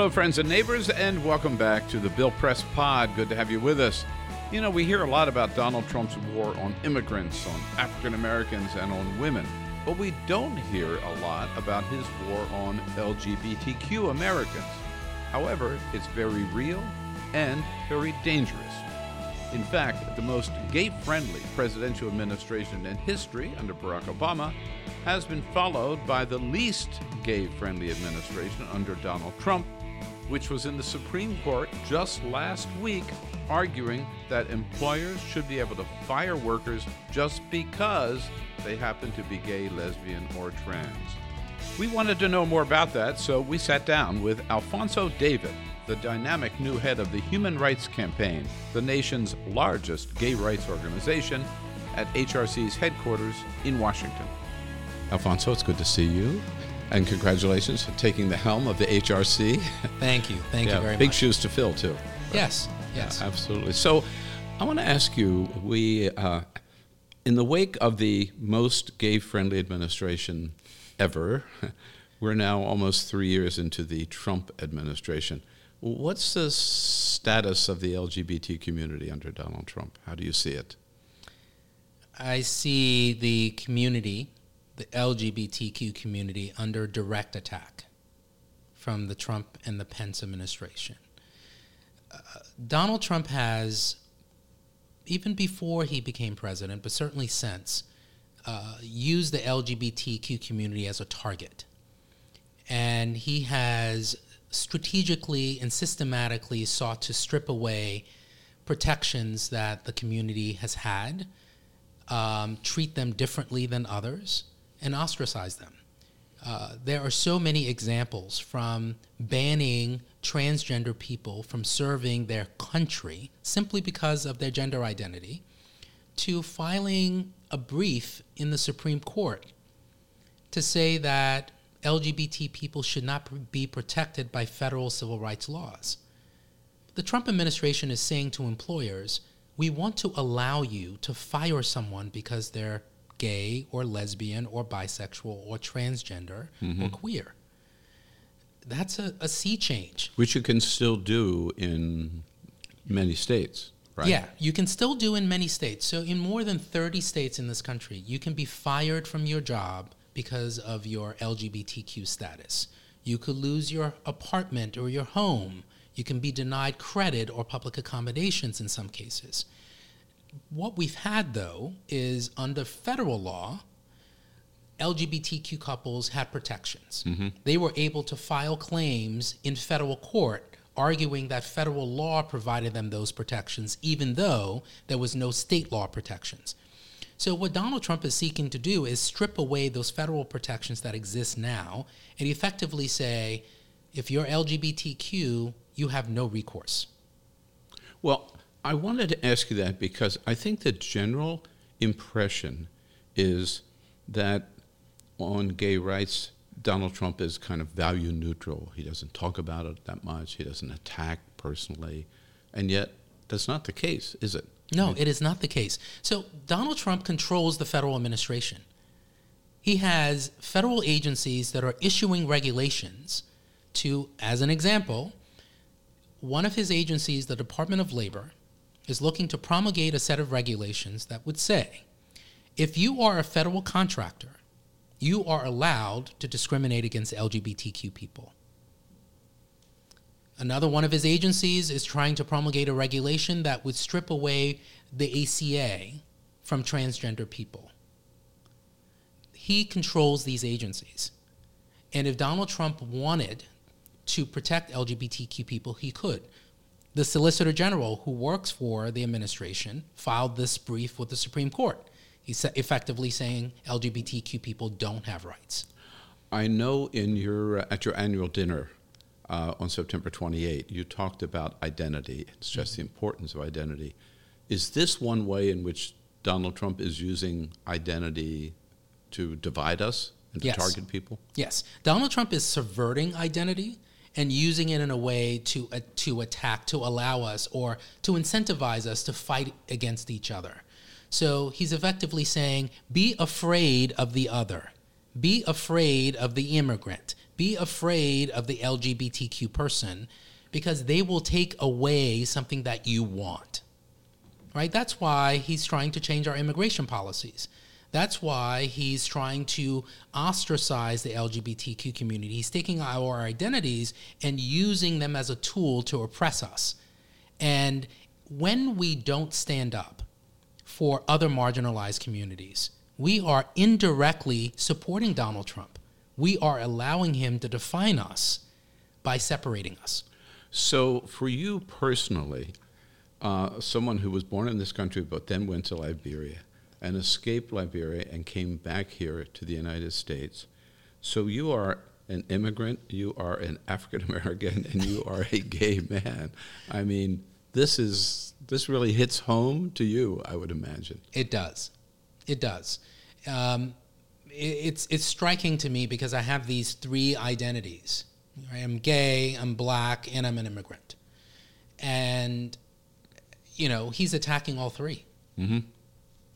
Hello, friends and neighbors, and welcome back to the Bill Press Pod. Good to have you with us. You know, we hear a lot about Donald Trump's war on immigrants, on African Americans, and on women, but we don't hear a lot about his war on LGBTQ Americans. However, it's very real and very dangerous. In fact, the most gay friendly presidential administration in history under Barack Obama has been followed by the least gay friendly administration under Donald Trump which was in the Supreme Court just last week, arguing that employers should be able to fire workers just because they happen to be gay, lesbian, or trans. We wanted to know more about that, so we sat down with Alphonso David, the dynamic new head of the Human Rights Campaign, the nation's largest gay rights organization, at HRC's headquarters in Washington. Alphonso, it's good to see you and congratulations for taking the helm of the HRC. Thank you. Thank yeah, you very big much. Big shoes to fill, too. Right? Yes, yes. Yeah, absolutely. So I want to ask you we, uh, in the wake of the most gay friendly administration ever, we're now almost three years into the Trump administration. What's the status of the LGBT community under Donald Trump? How do you see it? I see the community the LGBTQ community under direct attack from the Trump and the Pence administration. Uh, Donald Trump has, even before he became president, but certainly since, uh, used the LGBTQ community as a target. And he has strategically and systematically sought to strip away protections that the community has had, um, treat them differently than others, and ostracize them. Uh, there are so many examples from banning transgender people from serving their country simply because of their gender identity to filing a brief in the Supreme Court to say that LGBT people should not be protected by federal civil rights laws. The Trump administration is saying to employers, we want to allow you to fire someone because they're gay or lesbian or bisexual or transgender mm-hmm. or queer. That's a, a sea change. Which you can still do in many states. Right. Yeah, you can still do in many states. So, in more than 30 states in this country, you can be fired from your job because of your LGBTQ status. You could lose your apartment or your home. You can be denied credit or public accommodations in some cases. What we've had, though, is under federal law, LGBTQ couples had protections. Mm-hmm. They were able to file claims in federal court arguing that federal law provided them those protections, even though there was no state law protections. So, what Donald Trump is seeking to do is strip away those federal protections that exist now and effectively say if you're LGBTQ, you have no recourse. Well, I wanted to ask you that because I think the general impression is that on gay rights, Donald Trump is kind of value neutral. He doesn't talk about it that much, he doesn't attack personally. And yet, that's not the case, is it? No, it is not the case. So, Donald Trump controls the federal administration. He has federal agencies that are issuing regulations to, as an example, one of his agencies, the Department of Labor, is looking to promulgate a set of regulations that would say if you are a federal contractor, you are allowed to discriminate against LGBTQ people. Another one of his agencies is trying to promulgate a regulation that would strip away the ACA from transgender people. He controls these agencies. And if Donald Trump wanted to protect LGBTQ people, he could. The Solicitor General, who works for the administration, filed this brief with the Supreme Court. He's effectively saying LGBTQ people don't have rights. I know in your at your annual dinner uh, on September 28, you talked about identity. It's just the importance of identity. Is this one way in which Donald Trump is using identity to divide us and to Yes. target people? Yes, Donald Trump is subverting identity and using it in a way to uh, to attack, to allow us or to incentivize us to fight against each other. So he's effectively saying, "Be afraid of the other. Be afraid of the immigrant. Be afraid of the LGBTQ person, because they will take away something that you want." right? That's why he's trying to change our immigration policies. That's why he's trying to ostracize the LGBTQ community. He's taking our identities and using them as a tool to oppress us. And when we don't stand up for other marginalized communities, we are indirectly supporting Donald Trump. We are allowing him to define us by separating us. So, for you personally, uh, someone who was born in this country but then went to Liberia and escaped Liberia and came back here to the United States, so you are an immigrant, you are an African American, and you are a gay man. I mean, this is this really hits home to you, I would imagine. It does. It does. Um, it, it's it's striking to me because I have these three identities. I am gay, I'm black, and I'm an immigrant. And you know, he's attacking all 3 Mm-hmm.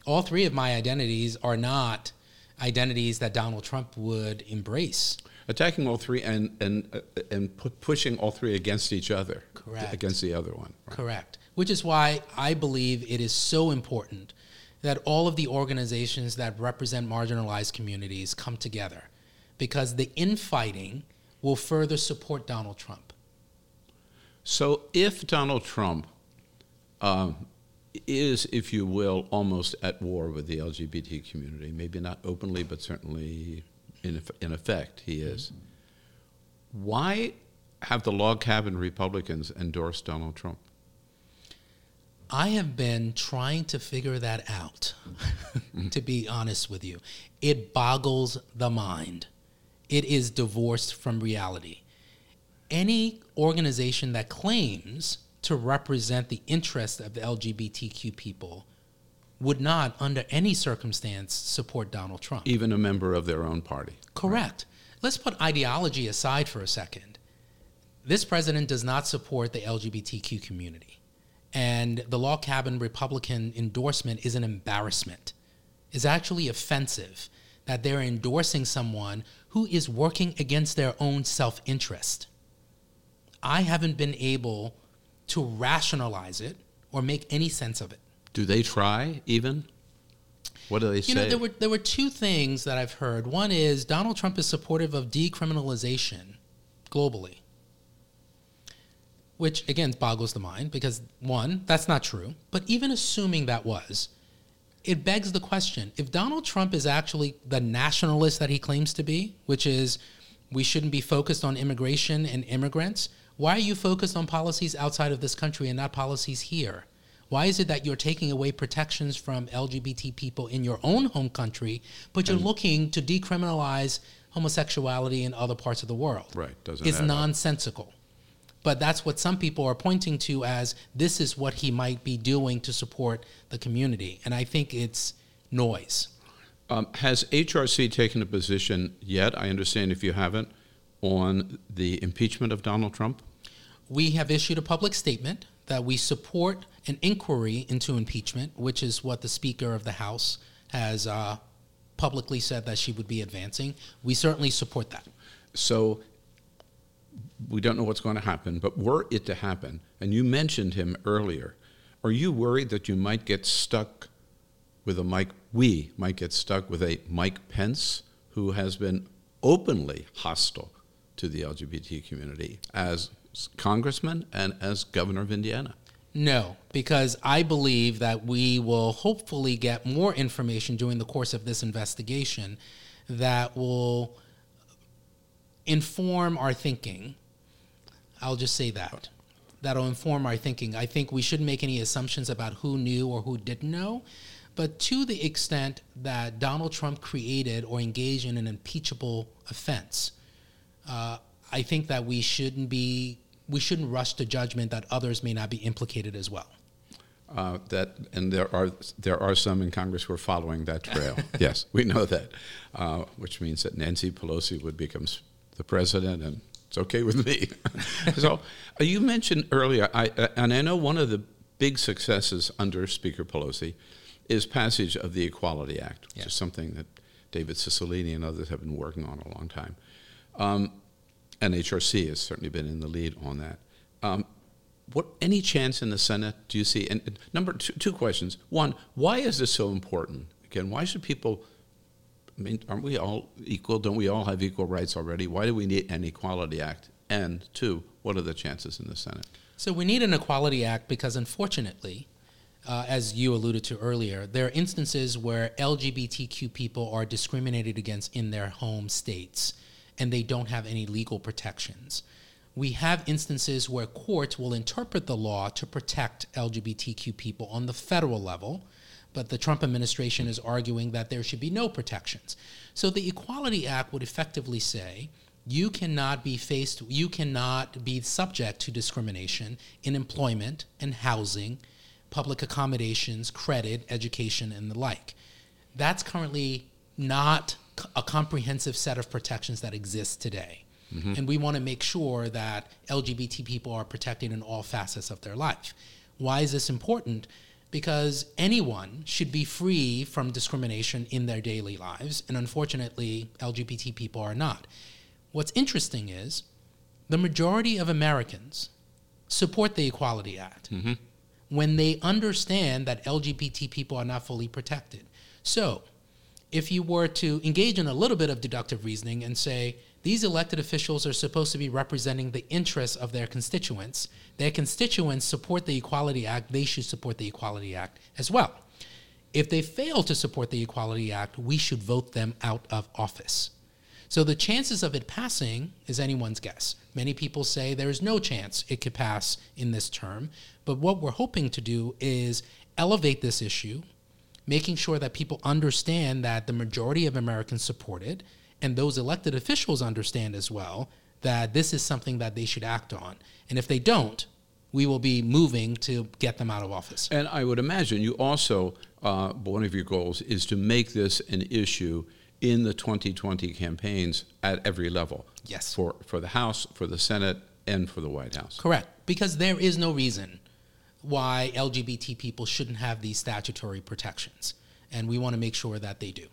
All three of my identities are not identities that Donald Trump would embrace. Attacking all three and and uh, and pu- pushing all three against each other, Correct. against the other one. right? Correct. Which is why I believe it is so important that all of the organizations that represent marginalized communities come together because the infighting will further support Donald Trump. So, if Donald Trump um, is, if you will, almost at war with the LGBT community, maybe not openly, but certainly in, in effect, he is, why have the log cabin Republicans endorsed Donald Trump? I have been trying to figure that out, to be honest with you. It boggles the mind. It is divorced from reality. Any organization that claims to represent the interests of the LGBTQ people would not, under any circumstance, support Donald Trump. Even a member of their own party. Correct. Let's put ideology aside for a second. This president does not support the LGBTQ community. And the log cabin Republican endorsement is an embarrassment. It's actually offensive that they're endorsing someone who is working against their own self interest. I haven't been able to rationalize it or make any sense of it. Do they try even? What do they You say? know, there were there were two things that I've heard. One is Donald Trump is supportive of decriminalization globally, which again boggles the mind because one, that's not true. But even assuming that was, it begs the question: if Donald Trump is actually the nationalist that he claims to be, which is we shouldn't be focused on immigration and immigrants, why are you focused on policies outside of this country and not policies here? Why is it that you're taking away protections from LGBT people in your own home country, but you're looking to decriminalize homosexuality in other parts of the world? Right, doesn't It's add up. nonsensical. But that's what some people are pointing to as this is what he might be doing to support the community. And I think it's noise. Um, has HRC taken a position yet? I understand if you haven't, on the impeachment of Donald Trump? We have issued a public statement that we support an inquiry into impeachment, which is what the Speaker of the House has uh, publicly said that she would be advancing. We certainly support that. So we don't know what's going to happen, but were it to happen, and you mentioned him earlier, are you worried that you might get stuck with a Mike, we might get stuck with a Mike Pence who has been openly hostile to the LGBT community as congressman and as governor of Indiana? No, because I believe that we will hopefully get more information during the course of this investigation that will inform our thinking. I'll just say that. That'll inform our thinking. I think we shouldn't make any assumptions about who knew or who didn't know, But to the extent that Donald Trump created or engaged in an impeachable offense, uh, I think that we shouldn't be we shouldn't rush to judgment that others may not be implicated as well. Uh, that and there are there are some in Congress who are following that trail. yes, we know that, uh, which means that Nancy Pelosi would become the president, and it's okay with me. so uh, you mentioned earlier, I, uh, and I know one of the big successes under Speaker Pelosi is passage of the Equality Act, which yes. is something that David Cicilline and others have been working on a long time. Um, and HRC has certainly been in the lead on that. Um, what any chance in the Senate do you see? And, number two, two questions. One, why is this so important? Again, why should people? I mean, aren't we all equal? Don't we all have equal rights already? Why do we need an Equality Act? And two, what are the chances in the Senate? So we need an Equality Act because, unfortunately, uh, as you alluded to earlier, there are instances where LGBTQ people are discriminated against in their home states, and they don't have any legal protections we have instances where courts will interpret the law to protect LGBTQ people on the federal level, but the Trump administration is arguing that there should be no protections. So the Equality Act would effectively say you cannot be faced, you cannot be subject to discrimination in employment and housing, public accommodations, credit, education, and the like. That's currently not a comprehensive set of protections that exists today. Mm-hmm. And we want to make sure that LGBT people are protected in all facets of their life. Why is this important? Because anyone should be free from discrimination in their daily lives, and unfortunately, LGBT people are not. What's interesting is the majority of Americans support the Equality Act mm-hmm. when they understand that LGBT people are not fully protected. So, if you were to engage in a little bit of deductive reasoning and say, these elected officials are supposed to be representing the interests of their constituents. Their constituents support the Equality Act, they should support the Equality Act as well. If they fail to support the Equality Act, we should vote them out of office. So the chances of it passing is anyone's guess. Many people say there is no chance it could pass in this term, but what we're hoping to do is elevate this issue, making sure that people understand that the majority of Americans support it and those elected officials understand as well that this is something that they should act on. And if they don't, we will be moving to get them out of office. And I would imagine you also, uh, one of your goals is to make this an issue in the 2020 campaigns at every level. Yes. For, for the House, for the Senate, and for the White House. Correct. Because there is no reason why LGBT people shouldn't have these statutory protections. And we want to make sure that they do.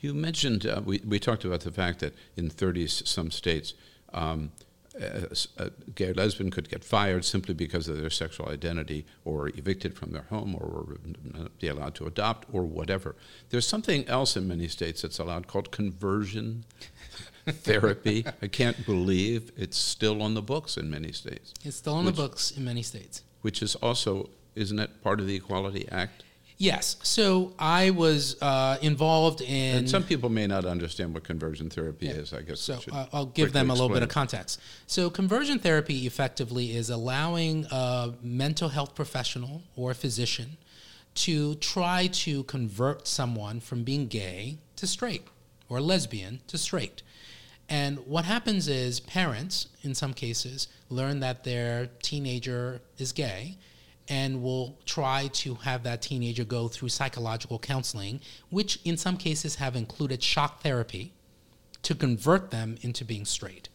You mentioned, uh, we, we talked about the fact that in 30 some states, um, a, a, gay or lesbian could get fired simply because of their sexual identity or evicted from their home or be allowed to adopt or whatever. There's something else in many states that's allowed called conversion therapy. I can't believe it's still on the books in many states. It's still on the books in many states. Which is also, isn't it part of the Equality Act? Yes. So I was uh, involved in. And some people may not understand what conversion therapy yeah. is. I guess. So I'll give them a little bit of context. So conversion therapy effectively is allowing a mental health professional or a physician to try to convert someone from being gay to straight or lesbian to straight. And what happens is parents, in some cases, learn that their teenager is gay and will try to have that teenager go through psychological counseling, which in some cases have included shock therapy to convert them into being straight.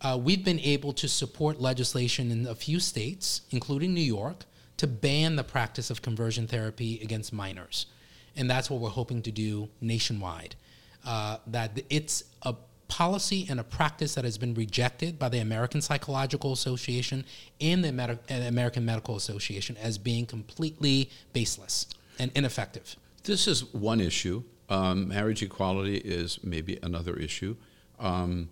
Uh, we've been able to support legislation in a few states, including New York, to ban the practice of conversion therapy against minors. And that's what we're hoping to do nationwide. Uh, that it's a policy and a practice that has been rejected by the American Psychological Association and the Medi- American Medical Association as being completely baseless and ineffective. This is one issue. Um, marriage equality is maybe another issue. Um,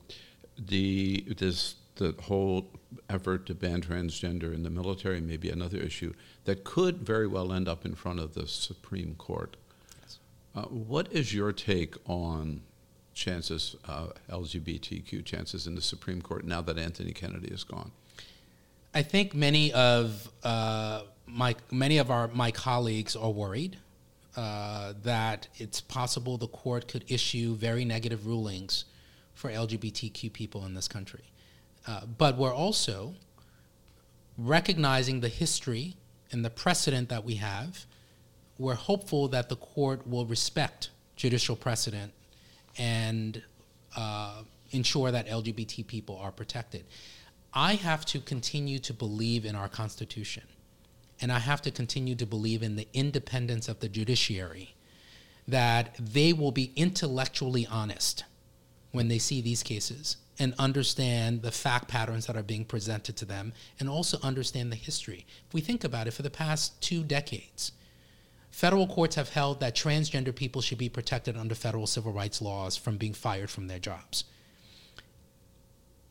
the this the whole effort to ban transgender in the military may be another issue that could very well end up in front of the Supreme Court. Yes. Uh, what is your take on chances, uh, LGBTQ chances in the Supreme Court now that Anthony Kennedy is gone? I think many of uh, my many of our my colleagues are worried uh, that it's possible the court could issue very negative rulings for LGBTQ people in this country. Uh, but we're also recognizing the history and the precedent that we have. We're hopeful that the court will respect judicial precedent and uh, ensure that LGBT people are protected. I have to continue to believe in our Constitution, and I have to continue to believe in the independence of the judiciary, that they will be intellectually honest when they see these cases and understand the fact patterns that are being presented to them and also understand the history. If we think about it, for the past two decades, federal courts have held that transgender people should be protected under federal civil rights laws from being fired from their jobs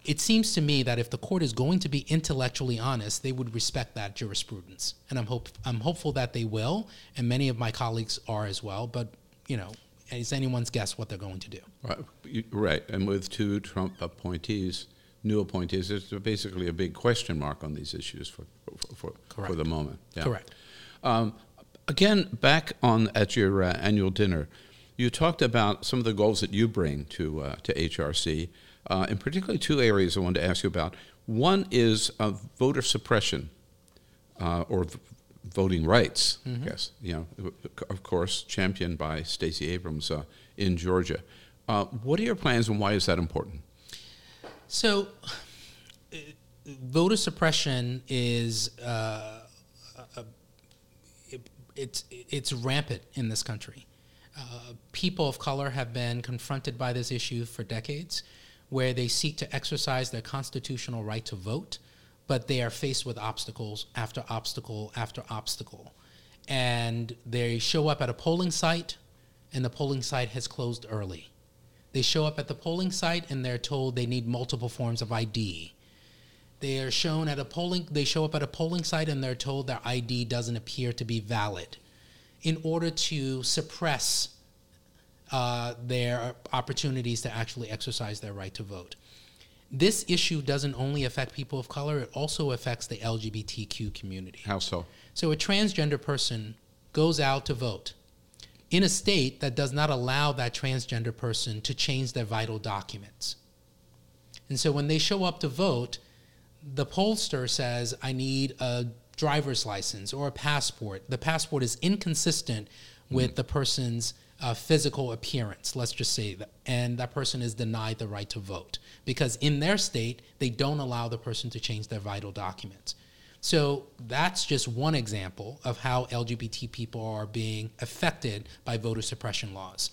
it seems to me that if the court is going to be intellectually honest, they would respect that jurisprudence, and I'm hope I'm hopeful that they will, and many of my colleagues are as well. But you know, it's anyone's guess what they're going to do. Right, right. And with two Trump appointees, new appointees, there's basically a big question mark on these issues for for, for, for the moment. Yeah. Correct. Um, again, back on at your uh, annual dinner, you talked about some of the goals that you bring to uh, to HRC uh, and particularly two areas I wanted to ask you about. One is uh, voter suppression uh, or v- voting rights, mm-hmm. yes, you know, of course, championed by Stacey Abrams uh, in Georgia. Uh, what are your plans and why is that important? So, uh, voter suppression is it's it's rampant in this country. Uh, people of color have been confronted by this issue for decades where they seek to exercise their constitutional right to vote, but they are faced with obstacles after obstacle after obstacle. And they show up at a polling site, and the polling site has closed early. They show up at the polling site and they're told they need multiple forms of ID. They are shown at a polling they show up at a polling site and they're told their ID doesn't appear to be valid in order to suppress uh, their opportunities to actually exercise their right to vote. This issue doesn't only affect people of color, it also affects the LGBTQ community. How so? So, a transgender person goes out to vote in a state that does not allow that transgender person to change their vital documents. And so, when they show up to vote, the pollster says, I need a driver's license or a passport. The passport is inconsistent with mm. the person's uh, physical appearance, let's just say that, and that person is denied the right to vote because in their state, they don't allow the person to change their vital documents. So that's just one example of how LGBT people are being affected by voter suppression laws.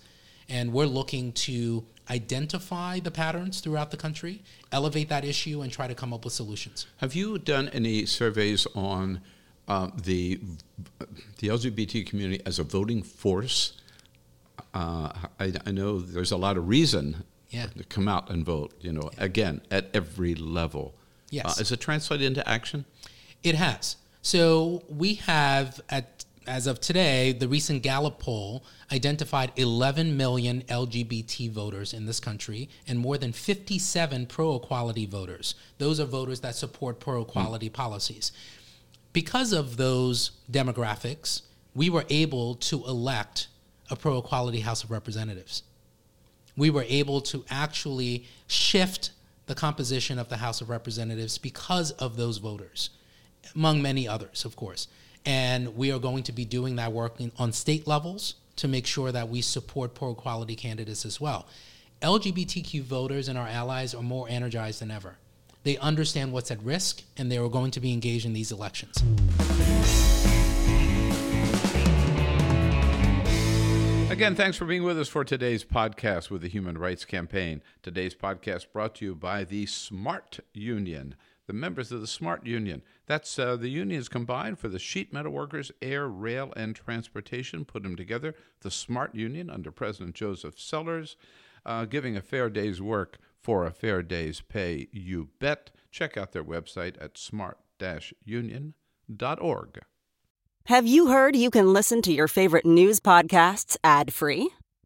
And we're looking to identify the patterns throughout the country, elevate that issue, and try to come up with solutions. Have you done any surveys on uh, the the LGBT community as a voting force uh, I, I, know there's a lot of reason yeah. to come out and vote. You know, again at every level. Yes. Uh, is it translated into action? It has. So we have at as of today, the recent Gallup poll identified 11 million LGBT voters in this country and more than 57 pro equality voters. Those are voters that support pro equality mm. policies. Because of those demographics, we were able to elect a pro equality House of Representatives. We were able to actually shift the composition of the House of Representatives because of those voters, among many others, of course. And we are going to be doing that work on state levels to make sure that we support pro equality candidates as well. LGBTQ voters and our allies are more energized than ever. They understand what's at risk and they are going to be engaged in these elections. Again, thanks for being with us for today's podcast with the Human Rights Campaign. Today's podcast brought to you by the SMART Union, the members of the SMART Union. That's uh, the unions combined for the sheet metal workers, air, rail, and transportation. Put them together. The SMART Union under President Joseph Sellers, uh, giving a fair day's work for a fair day's pay. You bet. Check out their website at smart-union.org. Have you heard you can listen to your favorite news podcasts ad free?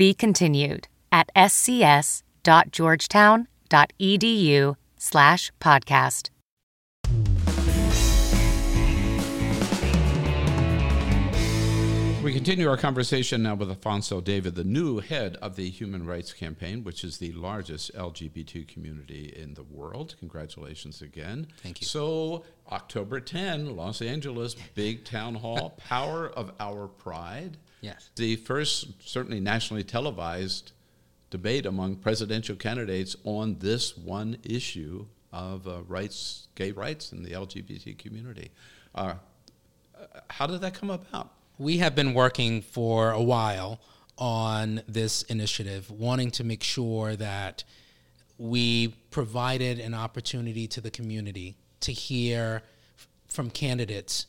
Be continued at scs.georgetown.edu slash podcast. We continue our conversation now with Alphonso David, the new head of the Human Rights Campaign, which is the largest LGBT community in the world. Congratulations again. Thank you. So, October 10, Los Angeles, big town hall, Power of Our Pride. Yes. The first, certainly nationally televised debate among presidential candidates on this one issue of uh, rights, gay rights in the LGBT community. Uh, how did that come about? We have been working for a while on this initiative, wanting to make sure that we provided an opportunity to the community to hear f- from candidates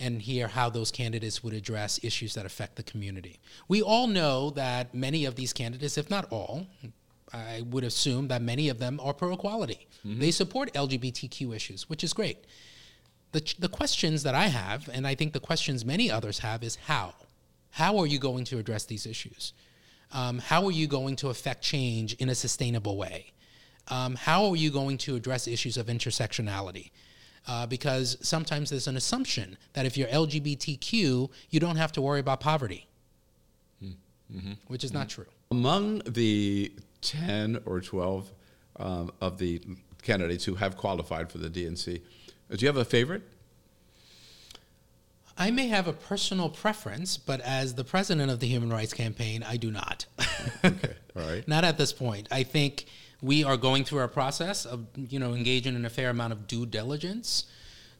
and hear how those candidates would address issues that affect the community. We all know that many of these candidates, if not all, I would assume that many of them are pro equality. They support LGBTQ issues, which is great. The, ch- the questions that I have, and I think the questions many others have, is how? How are you going to address these issues? Um, how are you going to affect change in a sustainable way? Um, how are you going to address issues of intersectionality? Uh, because sometimes there's an assumption that if you're LGBTQ, you don't have to worry about poverty, which is not true. Among the 10 or 12 um, of the candidates who have qualified for the DNC, do you have a favorite? I may have a personal preference, but as the president of the Human Rights Campaign, I do not. Okay, all right. Not at this point. I think we are going through our process of, you know, engaging in a fair amount of due diligence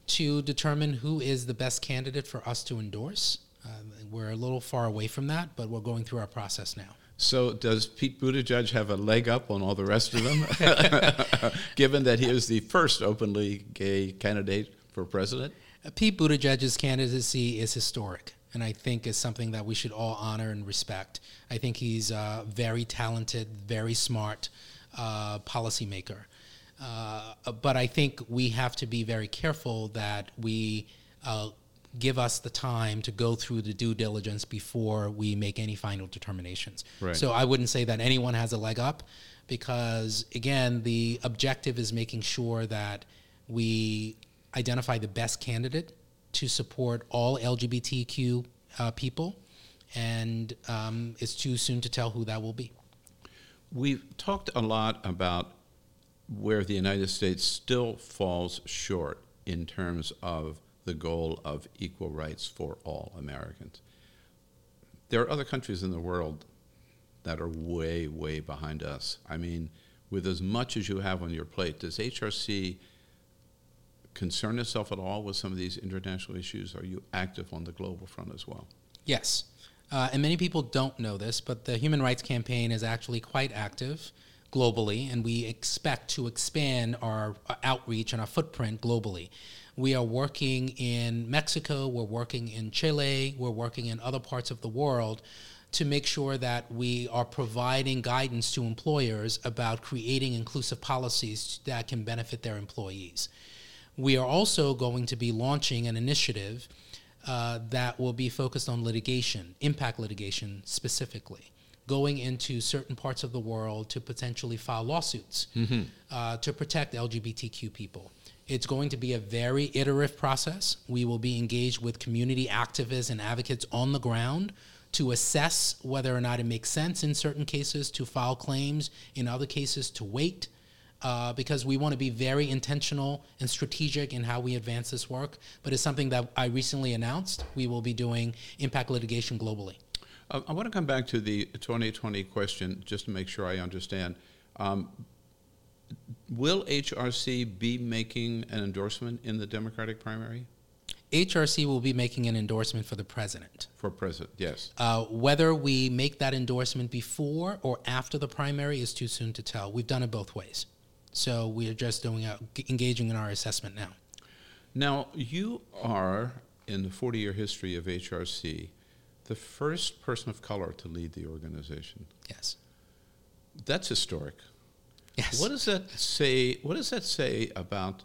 to determine who is the best candidate for us to endorse. Uh, we're a little far away from that, but we're going through our process now. So does Pete Buttigieg have a leg up on all the rest of them, given that he is the first openly gay candidate for president? Uh, Pete Buttigieg's candidacy is historic, and I think is something that we should all honor and respect. I think he's a very talented, very smart uh, policymaker. Uh, but I think we have to be very careful that we uh, give us the time to go through the due diligence before we make any final determinations. Right. So I wouldn't say that anyone has a leg up because, again, the objective is making sure that we identify the best candidate to support all LGBTQ uh, people, and um, it's too soon to tell who that will be. We've talked a lot about where the United States still falls short in terms of the goal of equal rights for all Americans. There are other countries in the world that are way, way behind us. I mean, with as much as you have on your plate, does HRC concern itself at all with some of these international issues? Are you active on the global front as well? Yes. Uh, and many people don't know this, but the Human Rights Campaign is actually quite active globally, and we expect to expand our uh, outreach and our footprint globally. We are working in Mexico, we're working in Chile, we're working in other parts of the world to make sure that we are providing guidance to employers about creating inclusive policies that can benefit their employees. We are also going to be launching an initiative uh, that will be focused on litigation, impact litigation specifically, going into certain parts of the world to potentially file lawsuits uh, to protect LGBTQ people. It's going to be a very iterative process. We will be engaged with community activists and advocates on the ground to assess whether or not it makes sense in certain cases to file claims, in other cases to wait, uh, because we want to be very intentional and strategic in how we advance this work. But it's something that I recently announced. We will be doing impact litigation globally. Uh, I want to come back to the 2020 question just to make sure I understand. Um, will HRC be making an endorsement in the Democratic primary HRC will be making an endorsement for the president. for president? Yes. Uh, whether we make that endorsement before or after the primary is too soon to tell. We've done it both ways. So we are just doing a, engaging in our assessment now. Now, you are, in the 40 year history of HRC, the first person of color to lead the organization. Yes. That's historic. Yes. What does that say? What does that say about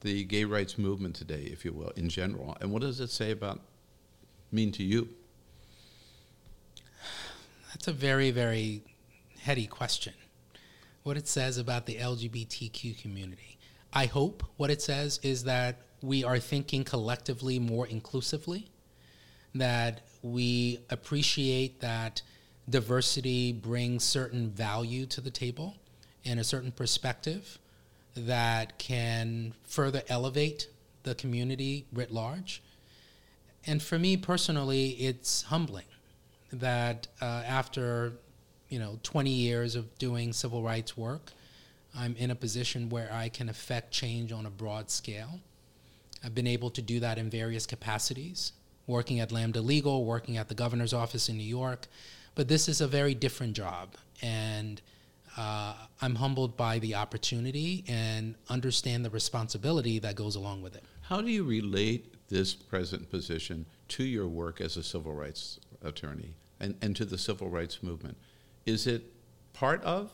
the gay rights movement today, if you will, in general? And what does it say about mean to you? That's a very, very heady question. What it says about the LGBTQ community. I hope what it says is that we are thinking collectively more inclusively, that we appreciate that diversity brings certain value to the table and a certain perspective that can further elevate the community writ large. And for me personally, it's humbling that uh, after you know 20 years of doing civil rights work, I'm in a position where I can affect change on a broad scale. I've been able to do that in various capacities, working at Lambda Legal, working at the governor's office in New York. But this is a very different job, and uh, I'm humbled by the opportunity and understand the responsibility that goes along with it. How do you relate this present position to your work as a civil rights attorney and, and to the civil rights movement? Is it part of?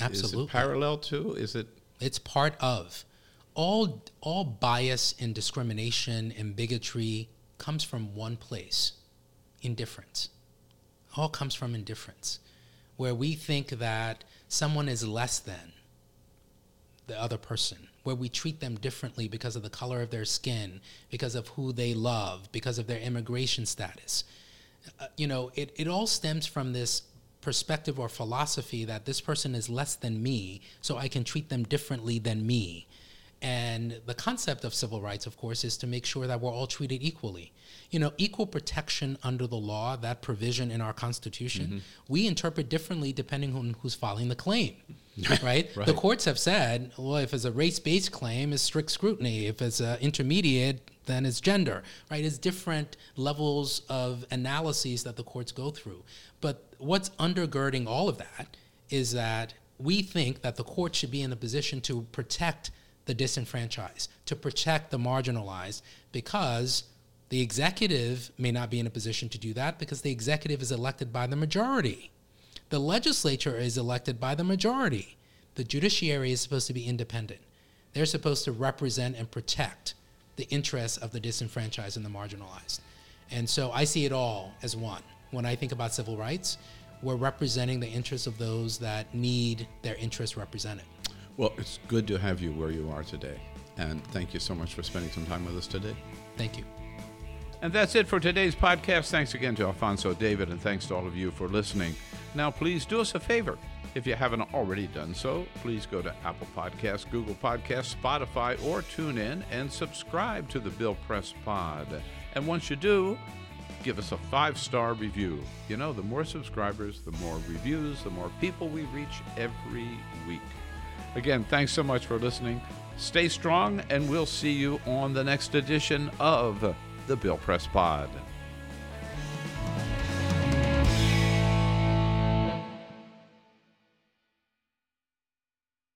Absolutely. Is it parallel to? Is it? It's part of. All, all bias and discrimination and bigotry comes from one place indifference. All comes from indifference, where we think that someone is less than the other person, where we treat them differently because of the color of their skin, because of who they love, because of their immigration status. Uh, you know, it, it all stems from this perspective or philosophy that this person is less than me, so I can treat them differently than me. And the concept of civil rights, of course, is to make sure that we're all treated equally. You know, equal protection under the law, that provision in our Constitution, we interpret differently depending on who's filing the claim. right? The courts have said, well, if it's a race-based claim, it's strict scrutiny. If it's uh, intermediate, then it's gender. Right? It's different levels of analyses that the courts go through. But what's undergirding all of that is that we think that the court should be in a position to protect the disenfranchised, to protect the marginalized, because the executive may not be in a position to do that because the executive is elected by the majority. The legislature is elected by the majority. The judiciary is supposed to be independent. They're supposed to represent and protect the interests of the disenfranchised and the marginalized. And so I see it all as one. When I think about civil rights, we're representing the interests of those that need their interests represented. Well, it's good to have you where you are today. And thank you so much for spending some time with us today. Thank you. And that's it for today's podcast. Thanks again to Alphonso David, and thanks to all of you for listening. Now, please do us a favor. If you haven't already done so, please go to Apple Podcasts, Google Podcasts, Spotify, or tune in and subscribe to the Bill Press Pod. And once you do, give us a five star review. You know, the more subscribers, the more reviews, the more people we reach every week. Again, thanks so much for listening. Stay strong, and we'll see you on the next edition of the Bill Press Pod.